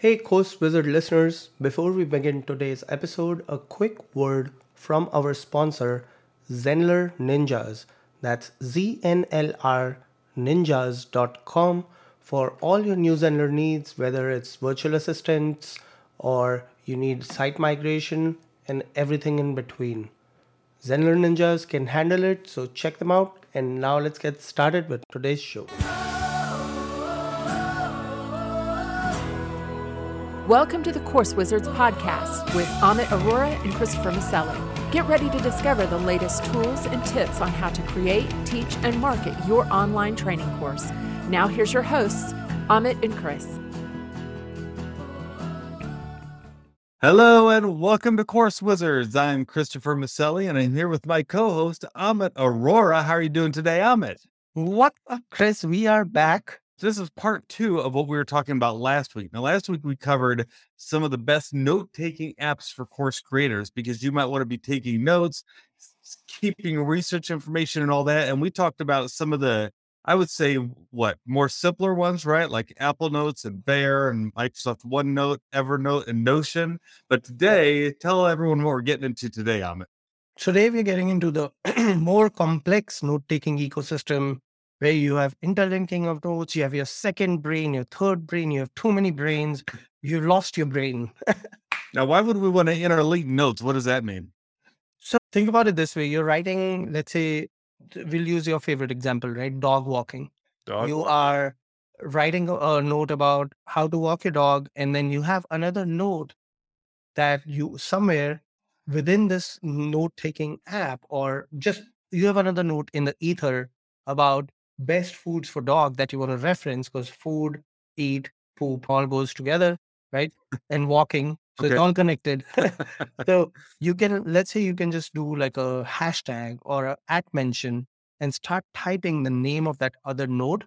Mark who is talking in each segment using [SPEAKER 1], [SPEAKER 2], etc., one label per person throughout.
[SPEAKER 1] Hey, Course Wizard listeners, before we begin today's episode, a quick word from our sponsor, Zenler Ninjas. That's Z N L R ninjas.com for all your new Zenler needs, whether it's virtual assistants or you need site migration and everything in between. Zenler Ninjas can handle it, so check them out. And now let's get started with today's show.
[SPEAKER 2] Welcome to the Course Wizards podcast with Amit Aurora and Christopher Maselli. Get ready to discover the latest tools and tips on how to create, teach, and market your online training course. Now, here's your hosts, Amit and Chris.
[SPEAKER 3] Hello and welcome to Course Wizards. I'm Christopher Maselli and I'm here with my co-host Amit Aurora. How are you doing today, Amit?
[SPEAKER 1] What up, Chris? We are back.
[SPEAKER 3] This is part two of what we were talking about last week. Now, last week we covered some of the best note-taking apps for course creators because you might want to be taking notes, keeping research information and all that. And we talked about some of the I would say what more simpler ones, right? Like Apple Notes and Bear and Microsoft OneNote, Evernote, and Notion. But today, tell everyone what we're getting into today, Amit.
[SPEAKER 1] Today, we're getting into the more complex note taking ecosystem where you have interlinking of notes, you have your second brain, your third brain, you have too many brains, you lost your brain.
[SPEAKER 3] now, why would we want to interlink notes? What does that mean?
[SPEAKER 1] So, think about it this way you're writing, let's say, we'll use your favorite example, right? Dog walking.
[SPEAKER 3] Dog
[SPEAKER 1] you are writing a, a note about how to walk your dog, and then you have another note that you somewhere within this note taking app, or just you have another note in the ether about best foods for dog that you want to reference because food, eat, poop all goes together, right? And walking. So
[SPEAKER 3] Okay.
[SPEAKER 1] it's all connected. so you can let's say you can just do like a hashtag or a at mention and start typing the name of that other node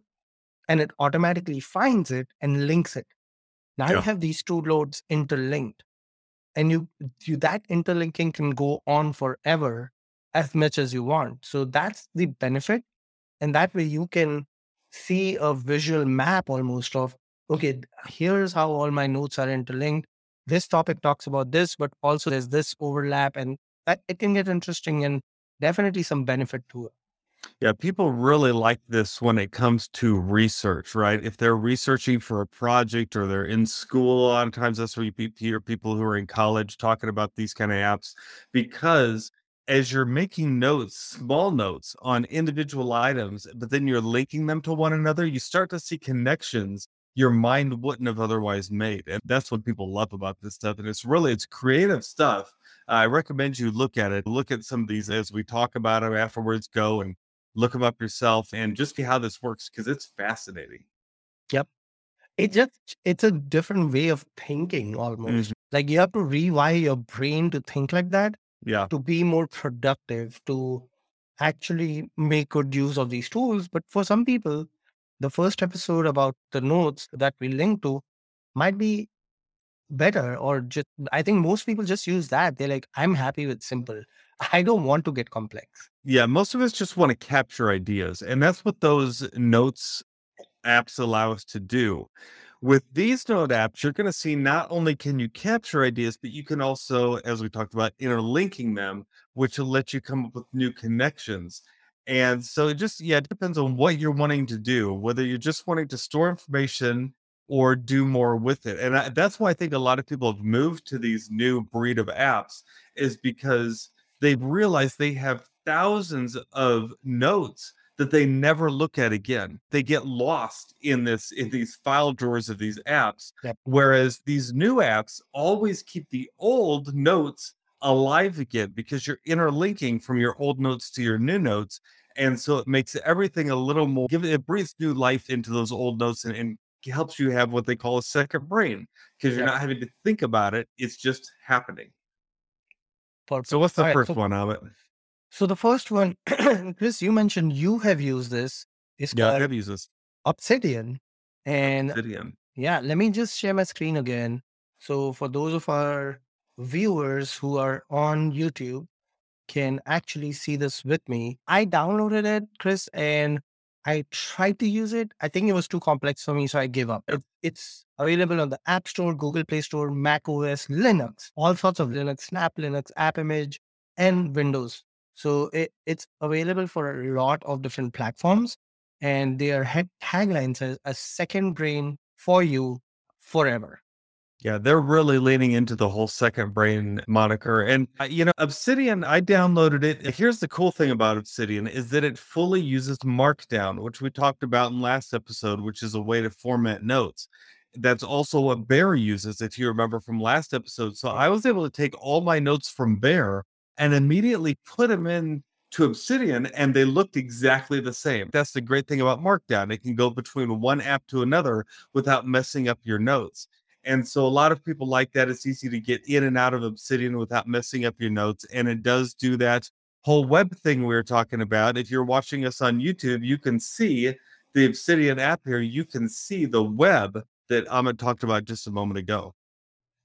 [SPEAKER 1] and it automatically finds it and links it now you have these two nodes interlinked and you, you that interlinking can go on forever as much as you want so that's the benefit and that way you can see a visual map almost of okay here's how all my notes are interlinked this topic talks about this but also there's this overlap and that it can get interesting and definitely some benefit to it
[SPEAKER 3] Yeah, people really like this when it comes to research, right? If they're researching for a project or they're in school, a lot of times that's where you hear people who are in college talking about these kind of apps because as you're making notes, small notes on individual items, but then you're linking them to one another, you start to see connections your mind wouldn't have otherwise made. And that's what people love about this stuff. And it's really it's creative stuff. I recommend you look at it. Look at some of these as we talk about them afterwards. Go and look them up yourself and just see how this works because it's fascinating. Yep.
[SPEAKER 1] It just it's a different way of thinking almost mm-hmm. like you have to rewire your brain to think like that
[SPEAKER 3] Yeah.
[SPEAKER 1] to be more productive to actually make good use of these tools but for some people the first episode about the notes that we link to might be better or just i think most people just use that they're like i'm happy with simple i don't want to get complex
[SPEAKER 3] Yeah. Most of us just want to capture ideas. And that's what those notes apps allow us to do. With these note apps, you're going to see not only can you capture ideas, but you can also, as we talked about, interlinking them, which will let you come up with new connections. And so it just, yeah, it depends on what you're wanting to do, whether you're just wanting to store information or do more with it. And I, that's why I think a lot of people have moved to these new breed of apps is because they've realized they have thousands of notes that they never look at again. They get lost in this in these file drawers of these apps.
[SPEAKER 1] Yep.
[SPEAKER 3] Whereas these new apps always keep the old notes alive again because you're interlinking from your old notes to your new notes. And so it makes everything a little more give it, breathes new life into those old notes and, and helps you have what they call a second brain because you're
[SPEAKER 1] Yep.
[SPEAKER 3] not having to think about it. It's just happening.
[SPEAKER 1] Perfect.
[SPEAKER 3] So what's the
[SPEAKER 1] All right,
[SPEAKER 3] first
[SPEAKER 1] so-
[SPEAKER 3] one of it?
[SPEAKER 1] So the first one chris you mentioned you have used this it's
[SPEAKER 3] Yeah,
[SPEAKER 1] called
[SPEAKER 3] I've used this.
[SPEAKER 1] obsidian and
[SPEAKER 3] Obsidian.
[SPEAKER 1] Yeah, let me just share my screen again. So for those of our viewers who are on YouTube can actually see this with me. I downloaded it, Chris, and I tried to use it. I think it was too complex for me, so I gave up. It, it's available on the App Store, Google Play Store, Mac OS, Linux, all sorts of Linux, Snap Linux, App Image, and Windows. So it, it's available for a lot of different platforms, and their head tagline says "a second brain for you forever."
[SPEAKER 3] Yeah, they're really leaning into the whole second brain moniker. And, uh, you know, Obsidian, I downloaded it. Here's the cool thing about Obsidian is that it fully uses Markdown, which we talked about in last episode, which is a way to format notes. That's also what Bear uses, if you remember from last episode. So I was able to take all my notes from Bear and immediately put them in to Obsidian and they looked exactly the same. That's the great thing about Markdown. It can go between one app to another without messing up your notes. And so a lot of people like that. It's easy to get in and out of Obsidian without messing up your notes. And it does do that whole web thing we were talking about. If you're watching us on YouTube, you can see the Obsidian app here. You can see the web that Amit talked about just a moment ago.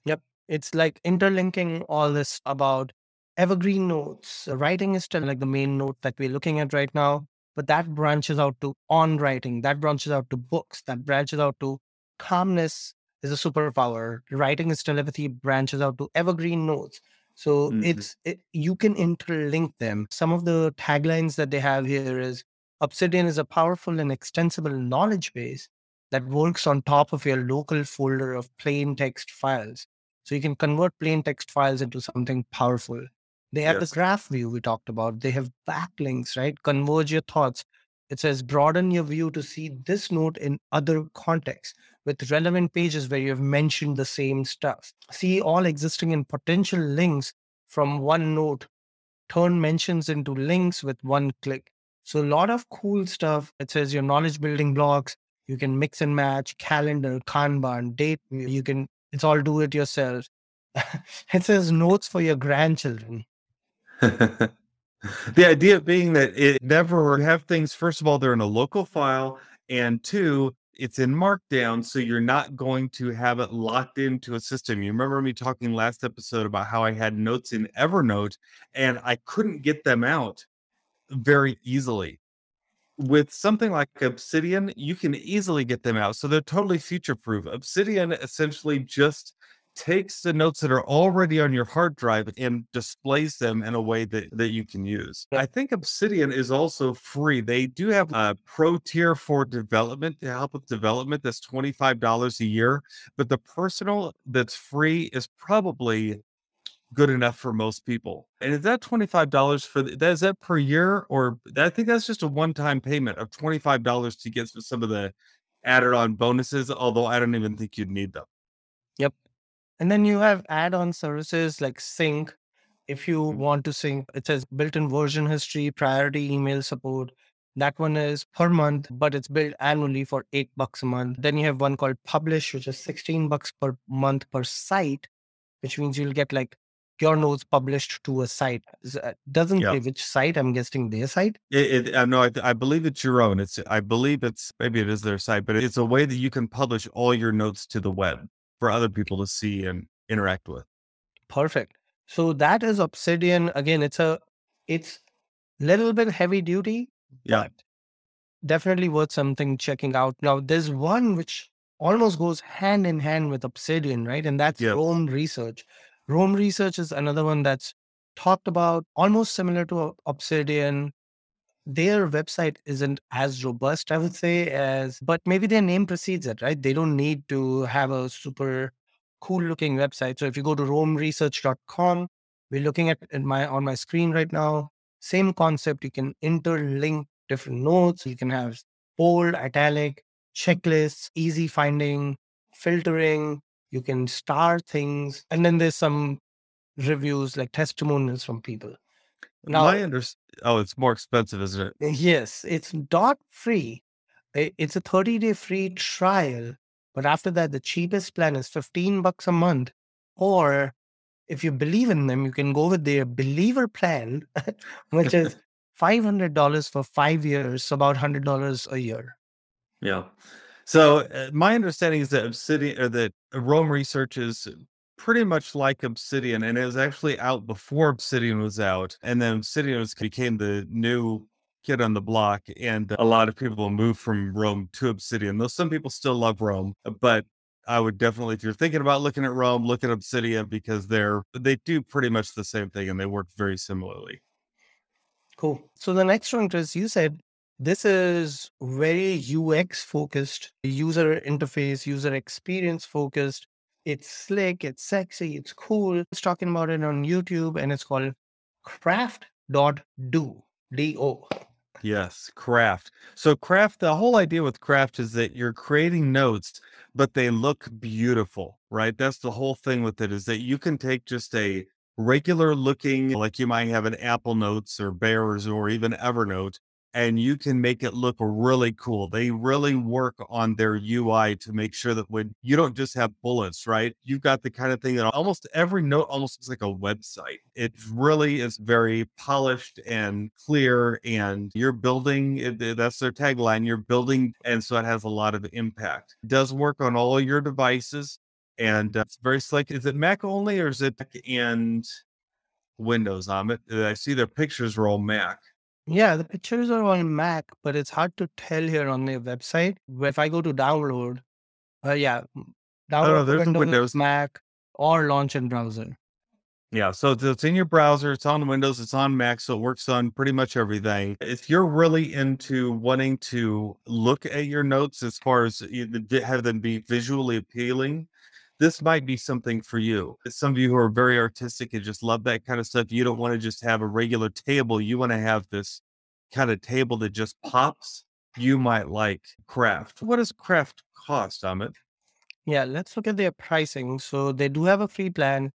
[SPEAKER 1] Yep. It's like interlinking all this about evergreen notes. Writing is still like the main note that we're looking at right now, but that branches out to on writing, that branches out to books, that branches out to calmness is a superpower. Writing is telepathy branches out to evergreen notes. So mm-hmm. it's it, you can interlink them. Some of the taglines that they have here is Obsidian is a powerful and extensible knowledge base that works on top of your local folder of plain text files. So you can convert plain text files into something powerful. They have yes. the graph view we talked about. They have backlinks, right? Converge your thoughts. It says broaden your view to see this note in other contexts with relevant pages where you have mentioned the same stuff. See all existing and potential links from one note. Turn mentions into links with one click. So a lot of cool stuff. It says your knowledge building blocks. You can mix and match calendar, Kanban, date. You can, it's all do it yourself. it says notes for your grandchildren.
[SPEAKER 3] the idea being that it never have things, first of all, they're in a local file. And two, it's in Markdown, so you're not going to have it locked into a system. You remember me talking last episode about how I had notes in Evernote and I couldn't get them out very easily. With something like Obsidian, you can easily get them out. So they're totally future proof. Obsidian essentially just takes the notes that are already on your hard drive and displays them in a way that, that you can use. I think Obsidian is also free. They do have a pro tier for development to help with development that's $25 a year, but the personal that's free is probably good enough for most people. And is that $25 for the, is that per year or I think that's just a one-time payment of $25 to get some of the added on bonuses, although I don't even think you'd need them.
[SPEAKER 1] And then you have add-on services like sync. If you mm-hmm. want to sync, it says built-in version history, priority email support. That one is per month, but it's billed annually for eight bucks a month. Then you have one called Publish, which is 16 bucks per month per site, which means you'll get like your notes published to a site. Uh, doesn't yeah. say which site. I'm guessing their site.
[SPEAKER 3] It, it, uh, no, I, I, believe it's your own. It's I believe it's maybe it is their site, but it's a way that you can publish all your notes to the web for other people to see and interact with.
[SPEAKER 1] Perfect. So that is Obsidian. Again, it's a it's little bit heavy duty.
[SPEAKER 3] Yeah.
[SPEAKER 1] definitely worth something checking out. Now there's one which almost goes hand in hand with Obsidian, right? And that's yep. Roam Research. Roam Research is another one that's talked about almost similar to Obsidian their website isn't as robust, I would say, as but maybe their name precedes it, right? They don't need to have a super cool looking website. So if you go to roamresearch.com, we're looking at my on my screen right now. Same concept. You can interlink different notes. You can have bold, italic, checklists, easy finding, filtering. You can star things, and then there's some reviews like testimonials from people.
[SPEAKER 3] Now, My under oh, it's more expensive, isn't it?
[SPEAKER 1] yes, it's not free. It's a 30 day free trial. But after that, the cheapest plan is 15 bucks a month. Or if you believe in them, you can go with their believer plan, which is $500 for five years, so about $100 a year.
[SPEAKER 3] Yeah. So uh, my understanding is that Obsidian or that Roam Research is pretty much like Obsidian, and it was actually out before Obsidian was out, and then Obsidian was, became the new kid on the block, and a lot of people moved from Roam to Obsidian. Though some people still love Roam, uh, but I would definitely, if you're thinking about looking at Roam, look at Obsidian because they're they do pretty much the same thing and they work very similarly.
[SPEAKER 1] Cool. So the next one, Chris, you said this is very UX focused, user interface, user experience focused. It's slick, it's sexy, it's cool. It's talking about it on YouTube and it's called craft.do. D-O.
[SPEAKER 3] Yes, craft. So craft, the whole idea with craft is that you're creating notes, but they look beautiful, right? That's the whole thing with it is that you can take just a regular looking, like you might have an Apple Notes or Bears or even Evernote, and you can make it look really cool. They really work on their UI to make sure that when you don't just have bullets, right? You've got the kind of thing that almost every note almost looks like a website. It really is very polished and clear, and you're building that's their tagline you're building, and so it has a lot of impact. It does work on all your devices, and uh, it's very slick. Is it Mac only or is it and Windows on it? I see their pictures are all Mac.
[SPEAKER 1] Yeah, the pictures are on Mac, but it's hard to tell here on their website. If I go to download, uh, yeah, download
[SPEAKER 3] there's
[SPEAKER 1] Windows,
[SPEAKER 3] Windows.
[SPEAKER 1] Mac, or launch in browser.
[SPEAKER 3] Yeah, so it's, it's in your browser, it's on Windows, it's on Mac, so it works on pretty much everything. If you're really into wanting to look at your notes as far as you- the- have them be visually appealing, this might be something for you. Some of you who are very artistic and just love that kind of stuff, you don't want to just have a regular table. You want to have this kind of table that just pops. You might like craft. What does craft cost, Amit?
[SPEAKER 1] Yeah, let's look at their pricing. So they do have a free plan,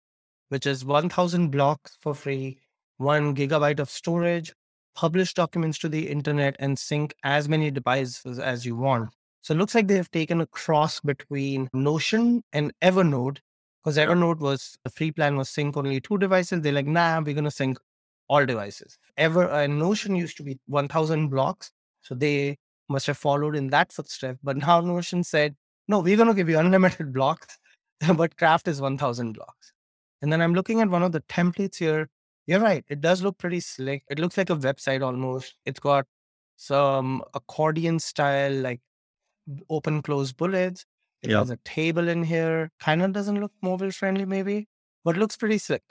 [SPEAKER 1] which is 1000 blocks for free, one gigabyte of storage, publish documents to the internet, and sync as many devices as you want. So it looks like they have taken a cross between Notion and Evernote, because. Evernote was the free plan was sync only two devices. They're like, nah, we're gonna sync all devices. Ever uh, Notion used to be 1000 blocks. So they must have followed in that footstep. But now Notion said, no, we're going to give you unlimited blocks, but craft is 1000 blocks. And then I'm looking at one of the templates here. You're right. It does look pretty slick. It looks like a website almost. It's got some accordion style, like open close bullets. It has a table in here. Kind of doesn't look mobile friendly, maybe, but looks pretty slick.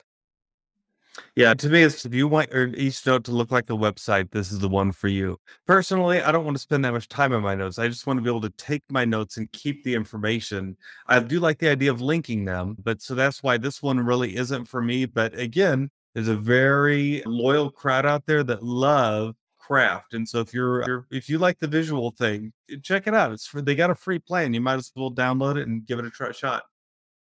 [SPEAKER 3] Yeah, to me, it's if you want your each note to look like a website, this is the one for you. Personally, I don't want to spend that much time on my notes. I just want to be able to take my notes and keep the information. I do like the idea of linking them, but so that's why this one really isn't for me. But again, there's a very loyal crowd out there that love craft, and so if you're, if you like the visual thing, eh, check it out. It's for, they got a free plan. You might as well download it and give it a try shot.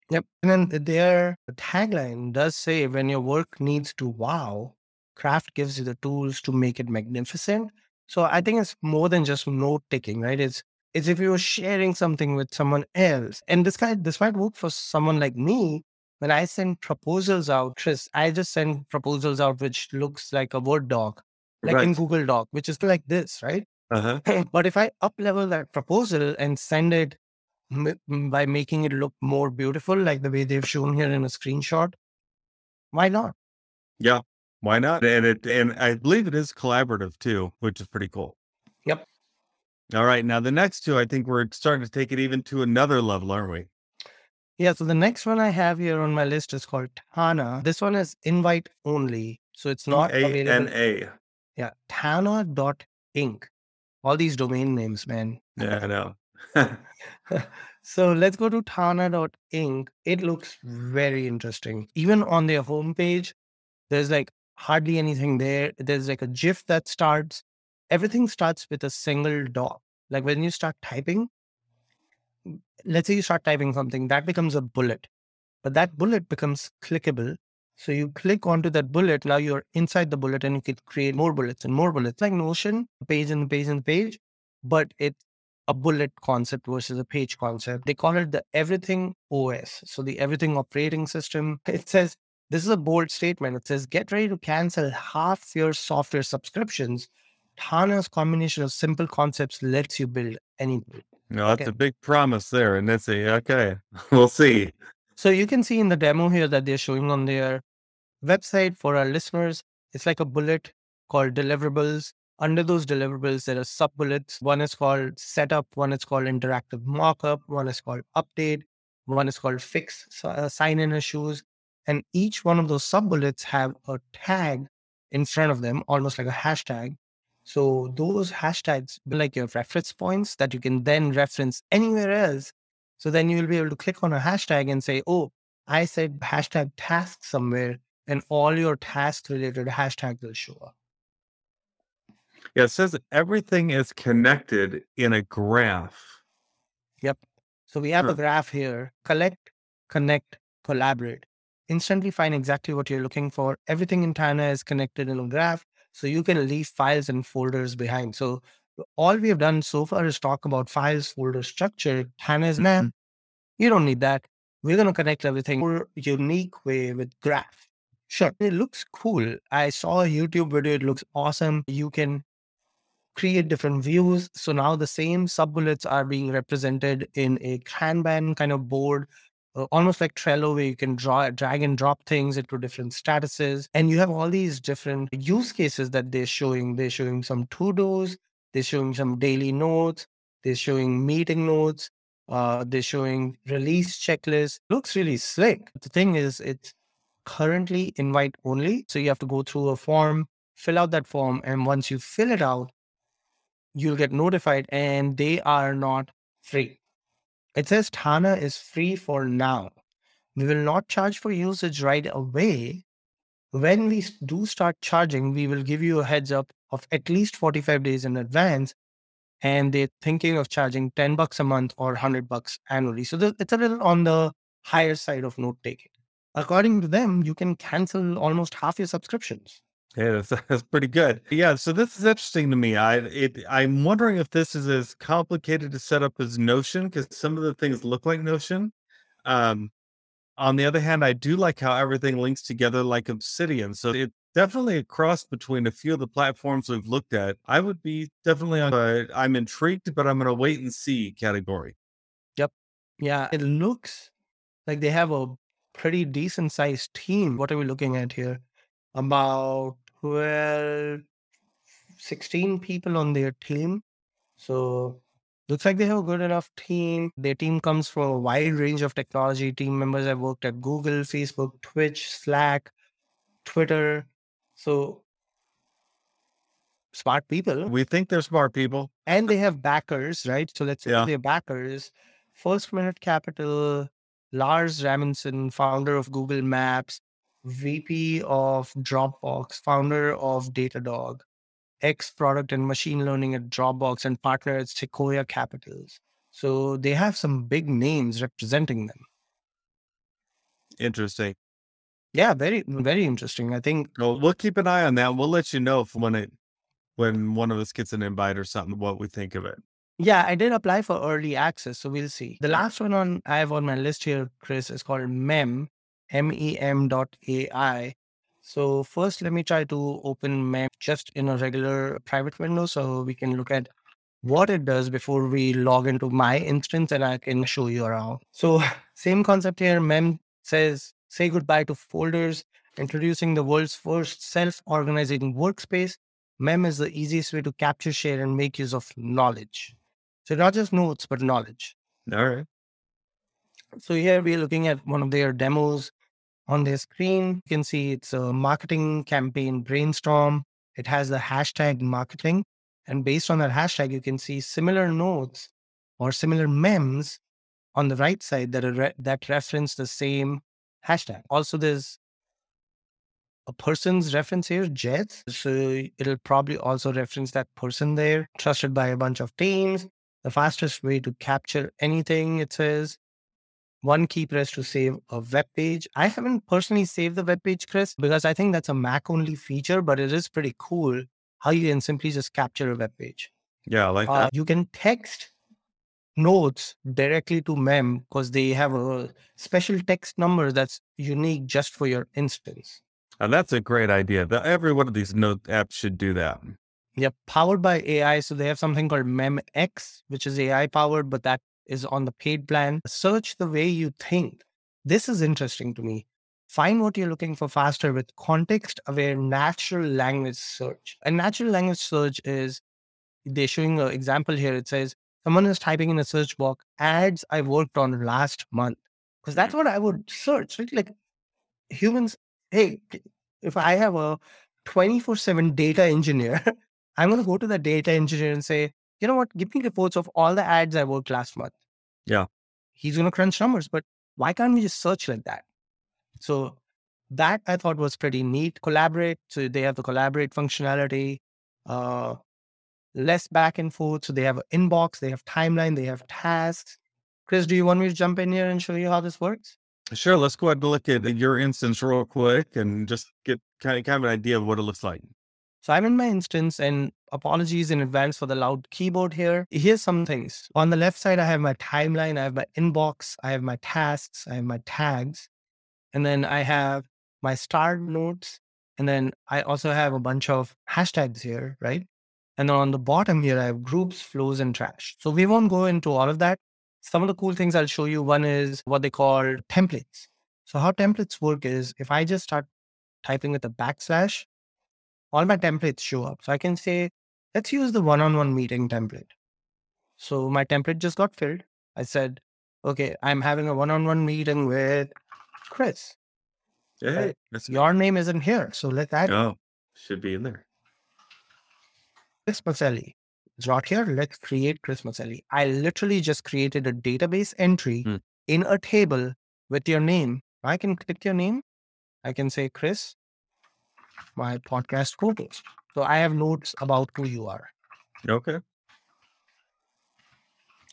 [SPEAKER 1] Yep. And then their tagline does say when your work needs to wow, craft gives you the tools to make it magnificent. So I think it's more than just note taking, right? It's it's if you're sharing something with someone else. And this guy this might work for someone like me. When I send proposals out, Chris, I just send proposals out which looks like a Word doc, like in Google Doc, which is like this, right?
[SPEAKER 3] Uh huh.
[SPEAKER 1] but if I up level that proposal and send it m- by making it look more beautiful, like the way they've shown here in a screenshot, why not?
[SPEAKER 3] Yeah. Why not? And it and I believe it is collaborative too, which is pretty cool.
[SPEAKER 1] Yep.
[SPEAKER 3] All right. Now the next two, I think we're starting to take it even to another level, aren't we?
[SPEAKER 1] Yeah, so the next one I have here on my list is called Tana. This one is invite only. So it's not
[SPEAKER 3] A
[SPEAKER 1] available. Yeah, Tana.inc. All these domain names, man.
[SPEAKER 3] Yeah, I know.
[SPEAKER 1] so let's go to Tana.inc. It looks very interesting. Even on their homepage, there's like hardly anything there. There's like a GIF that starts. Everything starts with a single dot. Like when you start typing, let's say you start typing something, that becomes a bullet. But that bullet becomes clickable. So you click onto that bullet. Now you're inside the bullet and you can create more bullets and more bullets. Like Notion, page and page and page, but it's a bullet concept versus a page concept. They call it the everything OS. So the everything operating system. It says, this is a bold statement. It says, get ready to cancel half your software subscriptions. Tana's combination of simple concepts lets you build anything.
[SPEAKER 3] No, that's
[SPEAKER 1] Okay.
[SPEAKER 3] a big promise there. And that's a okay. We'll see.
[SPEAKER 1] So you can see in the demo here that they're showing on their website for our listeners, it's like a bullet called deliverables. Under those deliverables, there are sub bullets. One is called setup, one is called interactive mockup, one is called update, one is called fix uh, sign in issues. And each one of those sub bullets have a tag in front of them, almost like a hashtag. So those hashtags like your reference points that you can then reference anywhere else. So then you'll be able to click on a hashtag and say, oh, I said hashtag task somewhere, and all your task related hashtags will show up.
[SPEAKER 3] Yeah, it says everything is connected in a graph.
[SPEAKER 1] Yep. So we have
[SPEAKER 3] Huh.
[SPEAKER 1] a graph here collect, connect, collaborate. Instantly find exactly what you're looking for. Everything in Tana is connected in a graph. So you can leave files and folders behind. So all we have done so far is talk about files, folder structure. Tana is nah,
[SPEAKER 3] Mhm.
[SPEAKER 1] you don't need that. We're going to connect everything more unique way with graph. Sure. It looks cool. I saw a YouTube video. It looks awesome. You can create different views. So now the same sub bullets are being represented in a Kanban kind of board, uh, almost like Trello, where you can draw, drag and drop things into different statuses. And you have all these different use cases that they're showing. They're showing some to dos, they're showing some daily notes, they're showing meeting notes, uh, they're showing release checklists. Looks really slick. The thing is, it's currently invite only. So you have to go through a form, fill out that form, and once you fill it out, you'll get notified and they are not free. It says Tana is free for now. We will not charge for usage right away. When we do start charging, we will give you a heads up of at least 45 days in advance. And they're thinking of charging 10 bucks a month or 100 bucks annually. So it's a little on the higher side of note taking. According to them, you can cancel almost half your subscriptions.
[SPEAKER 3] Yeah, that's, that's pretty good. Yeah, so this is interesting to me. I it I'm wondering if this is as complicated to set up as Notion because some of the things look like Notion. Um, on the other hand, I do like how everything links together like Obsidian. So it definitely a cross between a few of the platforms we've looked at. I would be definitely on. I'm intrigued, but I'm going to wait and see category. Yep.
[SPEAKER 1] Yeah, it looks like they have a pretty decent sized team. What are we looking at here? About 12, 16 people on their team. So looks like they have a good enough team. Their team comes from a wide range of technology. Team members have worked at Google, Facebook, Twitch, Slack, Twitter. So smart people
[SPEAKER 3] We think they're smart people.
[SPEAKER 1] and they have backers, right? So let's
[SPEAKER 3] Yeah.
[SPEAKER 1] say their backers. First Minute Capital, Lars Rasmussen, founder of Google Maps, VP of Dropbox, founder of Datadog, ex product and machine learning at Dropbox, and partner at Sequoia Capitals. So they have some big names representing them.
[SPEAKER 3] Interesting.
[SPEAKER 1] Yeah, very, very interesting. I think
[SPEAKER 3] Well, we'll keep an eye on that. We'll let you know if when it when one of us gets an invite or something, what we think of it.
[SPEAKER 1] Yeah, I did apply for early access, so we'll see. The last one on I have on my list here, Chris, is called MEM, M-E-M dot AI. So first, let me try to open MEM just in a regular private window so we can look at what it does before we log into my instance and I can show you around. So same concept here. MEM says say goodbye to folders, introducing the world's first self-organizing workspace. MEM is the easiest way to capture, share, and make use of knowledge. So not just notes, but knowledge.
[SPEAKER 3] All right.
[SPEAKER 1] So here we're looking at one of their demos on their screen. You can see it's a marketing campaign brainstorm. It has the hashtag marketing. And based on that hashtag, you can see similar notes or similar memes on the right side that are re- that reference the same hashtag. Also, there's a person's reference here, Jets. So it'll probably also reference that person there, trusted by a bunch of teams. The fastest way to capture anything, it says. One key press to save a web page. I haven't personally saved the web page, Chris, because I think that's a Mac only feature, but it is pretty cool how you can simply just capture a web page.
[SPEAKER 3] Yeah, I like
[SPEAKER 1] Uh,
[SPEAKER 3] that.
[SPEAKER 1] you can text notes directly to mem because they have a special text number that's unique just for your instance
[SPEAKER 3] And that's a great idea. Every one of these note apps should do that.
[SPEAKER 1] Yep powered by ai so they have something called memx which is ai powered but that is on the paid plan search the way you think this is interesting to me find what you're looking for faster with context aware natural language search. And natural language search is they're showing an example here. It says someone is typing in a search box ads I worked on last month. Because that's mm. what I would search. Right? Like humans, hey, if I have a 24 7 data engineer, I'm going to go to the data engineer and say, you know what, give me reports of all the ads I worked last month.
[SPEAKER 3] Yeah.
[SPEAKER 1] He's going to crunch numbers, but why can't we just search like that? So that I thought was pretty neat. Collaborate. So they have the collaborate functionality, uh, less back and forth. So they have an inbox, they have timeline, they have tasks. Chris, do you want me to jump in here and show you how this works?
[SPEAKER 3] Sure. Let's go ahead and look at your instance real quick and just get kind of, kind of an idea of what it looks like.
[SPEAKER 1] So I'm in my instance and apologies in advance for the loud keyboard here. Here's some things. On the left side, I have my timeline, I have my inbox, I have my tasks, I have my tags, and then I have my start notes. And then I also have a bunch of hashtags here, right? And then on the bottom here, I have groups, flows, and trash. So we won't go into all of that. Some of the cool things I'll show you. One is what they call templates. So how templates work is if I just start typing with a backslash, all my templates show up. So I can say, let's use the one-on-one meeting template. So my template just got filled. I said, okay, I'm having a one-on-one meeting with Chris.
[SPEAKER 3] Hey,
[SPEAKER 1] Your name isn't here. So let that
[SPEAKER 3] Oh, should be in there.
[SPEAKER 1] Chris Maselli. It's not here. Let's create Chris Maselli. I literally just created a database entry
[SPEAKER 3] Hmm.
[SPEAKER 1] in a table with your name. I can click your name. I can say, Chris, my podcast co. So I have notes about who you are.
[SPEAKER 3] Okay.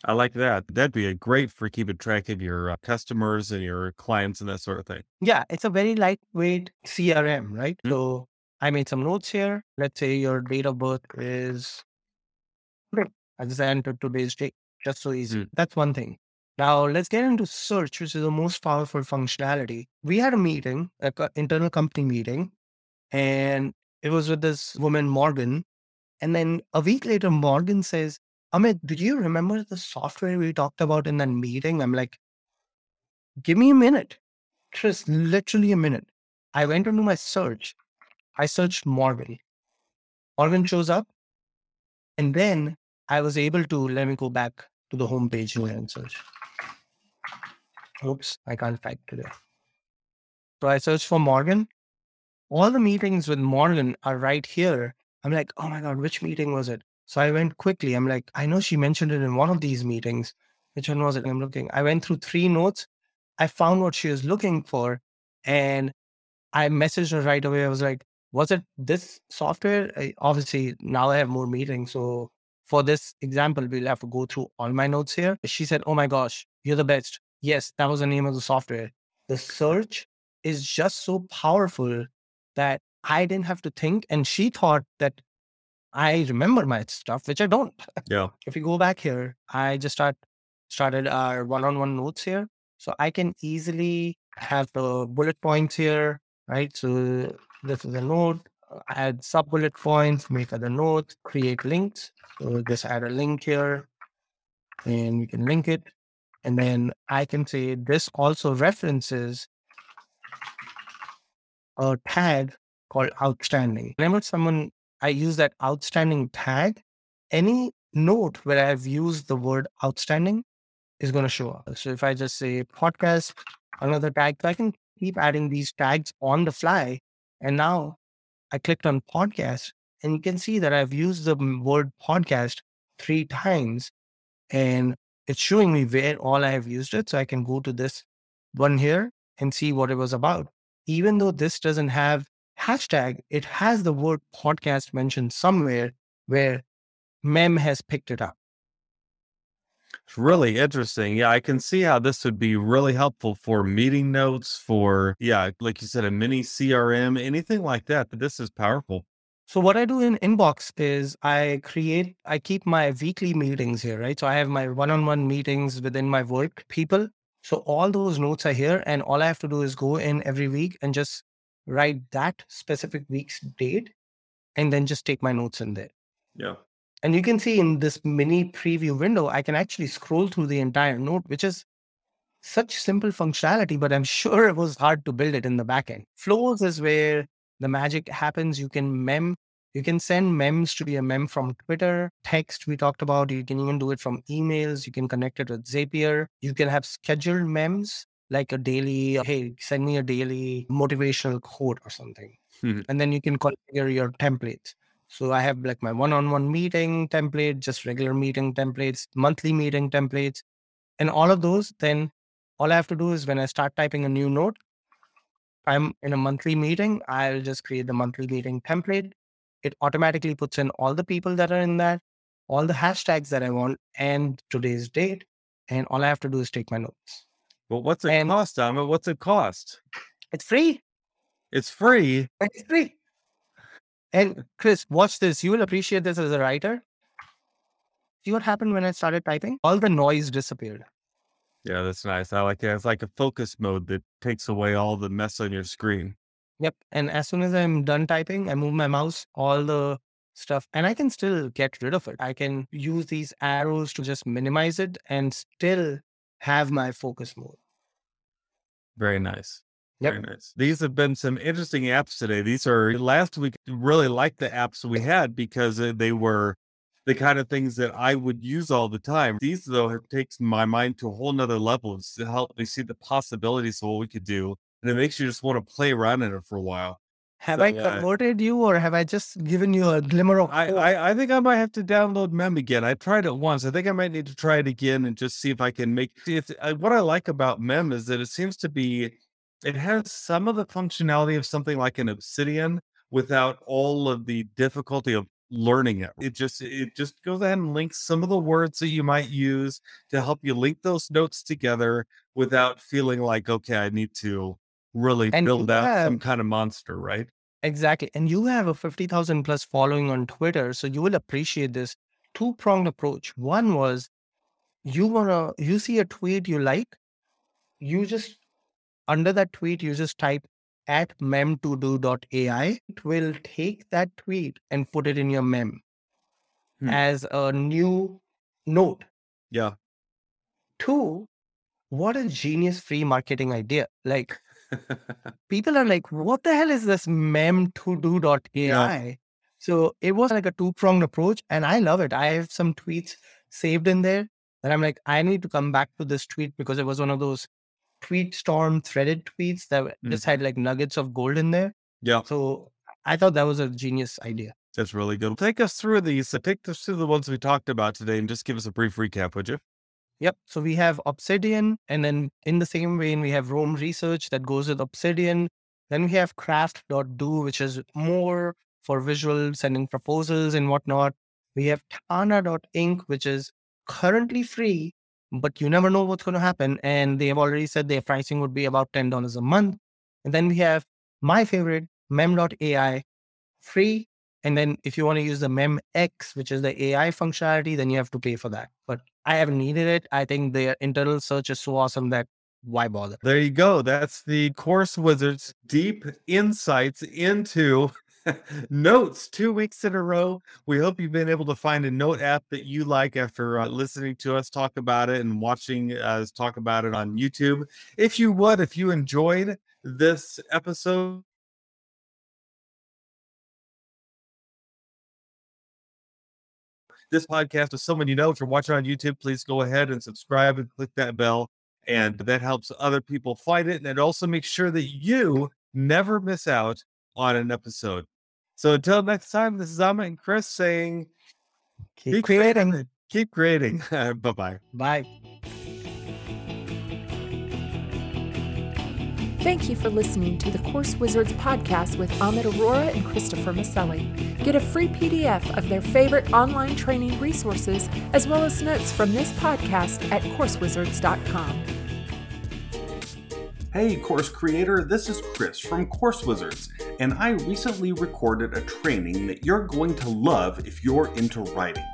[SPEAKER 3] I like that. That'd be a great for keeping track of your uh, customers and your clients and that sort of thing.
[SPEAKER 1] Yeah, it's a very lightweight CRM, right?
[SPEAKER 3] Hmm.
[SPEAKER 1] So I made some notes here. Let's say your date of birth is. I just entered today's date. Just so easy.
[SPEAKER 3] Hmm.
[SPEAKER 1] That's one thing. Now let's get into search, which is the most powerful functionality. We had a meeting, an internal company meeting, and it was with this woman, Morgan. And then a week later, Morgan says, Amit, do you remember the software we talked about in that meeting? I'm like, give me a minute. Just literally a minute. I went into my search. I searched Morgan. Morgan shows up. And then I was able to let me go back to the home page and search. Oops, I can't type today. So I searched for Morgan. All the meetings with Morgan are right here. I'm like, oh my God, which meeting was it? So I went quickly. I'm like, I know she mentioned it in one of these meetings. Which one was it? I'm looking. I went through three notes. I found what she was looking for. And I messaged her right away. I was like, was it this software? I, obviously, now I have more meetings. So for this example, we'll have to go through all my notes here. She said, Oh my gosh, you're the best. Yes, that was the name of the software. The search is just so powerful that I didn't have to think. And she thought that I remember my stuff, which I don't.
[SPEAKER 3] Yeah.
[SPEAKER 1] If you go back here, I just start started our one-on-one notes here. So I can easily have the bullet points here, right? So this is a note, add sub bullet points, make other notes, create links. So just add a link here and we can link it. And then I can say this also references a tag called outstanding. Whenever someone, I use that outstanding tag, any note where I've used the word outstanding is going to show up. So if I just say podcast, another tag, so I can keep adding these tags on the fly. And now I clicked on podcast and you can see that I've used the word podcast three times and it's showing me where all I have used it. So I can go to this one here and see what it was about. Even though this doesn't have hashtag, it has the word podcast mentioned somewhere where Mem has picked it up.
[SPEAKER 3] It's really interesting. Yeah, I can see how this would be really helpful for meeting notes, for, yeah, like you said, a mini CRM, anything like that. But this is powerful.
[SPEAKER 1] So what I do in Inbox is I create, I keep my weekly meetings here, right? So I have my one-on-one meetings within my work people. So all those notes are here and all I have to do is go in every week and just write that specific week's date and then just take my notes in there.
[SPEAKER 3] Yeah.
[SPEAKER 1] And you can see in this mini preview window, I can actually scroll through the entire note, which is such simple functionality, but I'm sure it was hard to build it in the backend. Flows is where the magic happens. You can mem, you can send memes to be a mem from Twitter, text we talked about. You can even do it from emails. You can connect it with Zapier. You can have scheduled memes like a daily, hey, send me a daily motivational quote or something.
[SPEAKER 3] Hmm.
[SPEAKER 1] And then you can configure your templates. So I have like my one-on-one meeting template, just regular meeting templates, monthly meeting templates, and all of those. Then all I have to do is when I start typing a new note, I'm in a monthly meeting, I'll just create the monthly meeting template. It automatically puts in all the people that are in that, all the hashtags that I want, and today's date. And all I have to do is take my notes.
[SPEAKER 3] Well, what's it
[SPEAKER 1] And-
[SPEAKER 3] cost, Amit? What's it cost?
[SPEAKER 1] It's free.
[SPEAKER 3] It's free.
[SPEAKER 1] It's free. And Chris, watch this. You will appreciate this as a writer. See what happened when I started typing? All the noise disappeared.
[SPEAKER 3] Yeah, that's nice. I like it. It's like a focus mode that takes away all the mess on your screen.
[SPEAKER 1] Yep. And as soon as I'm done typing, I move my mouse, all the stuff, and I can still get rid of it. I can use these arrows to just minimize it and still have my focus mode.
[SPEAKER 3] Very nice.
[SPEAKER 1] Yep.
[SPEAKER 3] Very nice. These have been some interesting apps today. These are last week really liked the apps we had because uh, they were the kind of things that I would use all the time. These though have takes my mind to a whole nother level to help me see the possibilities of what we could do. And it makes you just want to play around in it for a while.
[SPEAKER 1] Have
[SPEAKER 3] So,
[SPEAKER 1] I
[SPEAKER 3] yeah.
[SPEAKER 1] converted you or have I just given you a glimmer of
[SPEAKER 3] I. I, I think I might have to download Mem again. I tried it once. I think I might need to try it again and just see if I can make. See, it's, uh, what I like about Mem is that it seems to be, it has some of the functionality of something like an Obsidian without all of the difficulty of learning it. It just it just goes ahead and links some of the words that you might use to help you link those notes together without feeling like okay, I need to really
[SPEAKER 1] And
[SPEAKER 3] build out some kind of monster, right?
[SPEAKER 1] Exactly. And you have a 50,000 plus following on Twitter. So you will appreciate this two pronged approach. One was you want to, you see a tweet you like, you just, under that tweet, you just type at mem2do.ai. It will take that tweet and put it in your mem
[SPEAKER 3] Hmm.
[SPEAKER 1] as a new note.
[SPEAKER 3] Yeah.
[SPEAKER 1] Two, what a genius free marketing idea. Like, people are like, what the hell is this mem2do.ai? So it was like a two pronged approach, and I love it. I have some tweets saved in there that I'm like, I need to come back to this tweet because it was one of those tweet storm threaded tweets that hmm. just had like nuggets of gold in there.
[SPEAKER 3] yeah.
[SPEAKER 1] So I thought that was a genius idea.
[SPEAKER 3] That's really good. Take us through these. Take us through the ones we talked about today and just give us a brief recap, would you?
[SPEAKER 1] Yep. So we have Obsidian, and then in the same vein, we have Roam Research that goes with Obsidian. Then we have Craft.do, which is more for visual sending proposals and whatnot. We have Tana.inc, which is currently free, but you never know what's going to happen. And they have already said their pricing would be about $10 a month. And then we have my favorite, Mem.ai, free. And then if you want to use the MemX, which is the AI functionality, then you have to pay for that. But I haven't needed it. I think their internal search is so awesome that why bother?
[SPEAKER 3] There you go. That's the Course Wizards deep insights into notes two weeks in a row. We hope you've been able to find a note app that you like after uh, listening to us talk about it and watching us talk about it on YouTube. If you would, if you enjoyed this episode, this podcast with someone you know. If you're watching on YouTube, please go ahead and subscribe and click that bell. And that helps other people find it. And it also makes sure that you never miss out on an episode. So until next time, this is Amit and Chris saying,
[SPEAKER 1] Keep creating.
[SPEAKER 3] keep creating. bye bye.
[SPEAKER 1] Bye.
[SPEAKER 2] Thank you for listening to the Course Wizards podcast with Amit Aurora and Christopher Maselli. Get a free PDF of their favorite online training resources as well as notes from this podcast at coursewizards.com.
[SPEAKER 4] Hey, course creator, this is Chris from Course Wizards, and I recently recorded a training that you're going to love if you're into writing.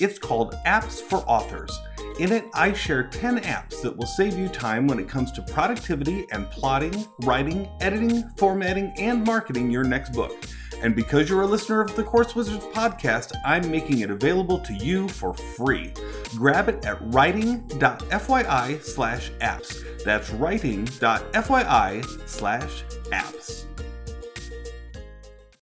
[SPEAKER 4] It's called Apps for Authors. In it, I share 10 apps that will save you time when it comes to productivity and plotting, writing, editing, formatting, and marketing your next book.
[SPEAKER 3] And because you're a listener of the Course Wizards podcast, I'm making it available to you for free. Grab it at writing.fyi slash apps. That's writing.fyi slash apps.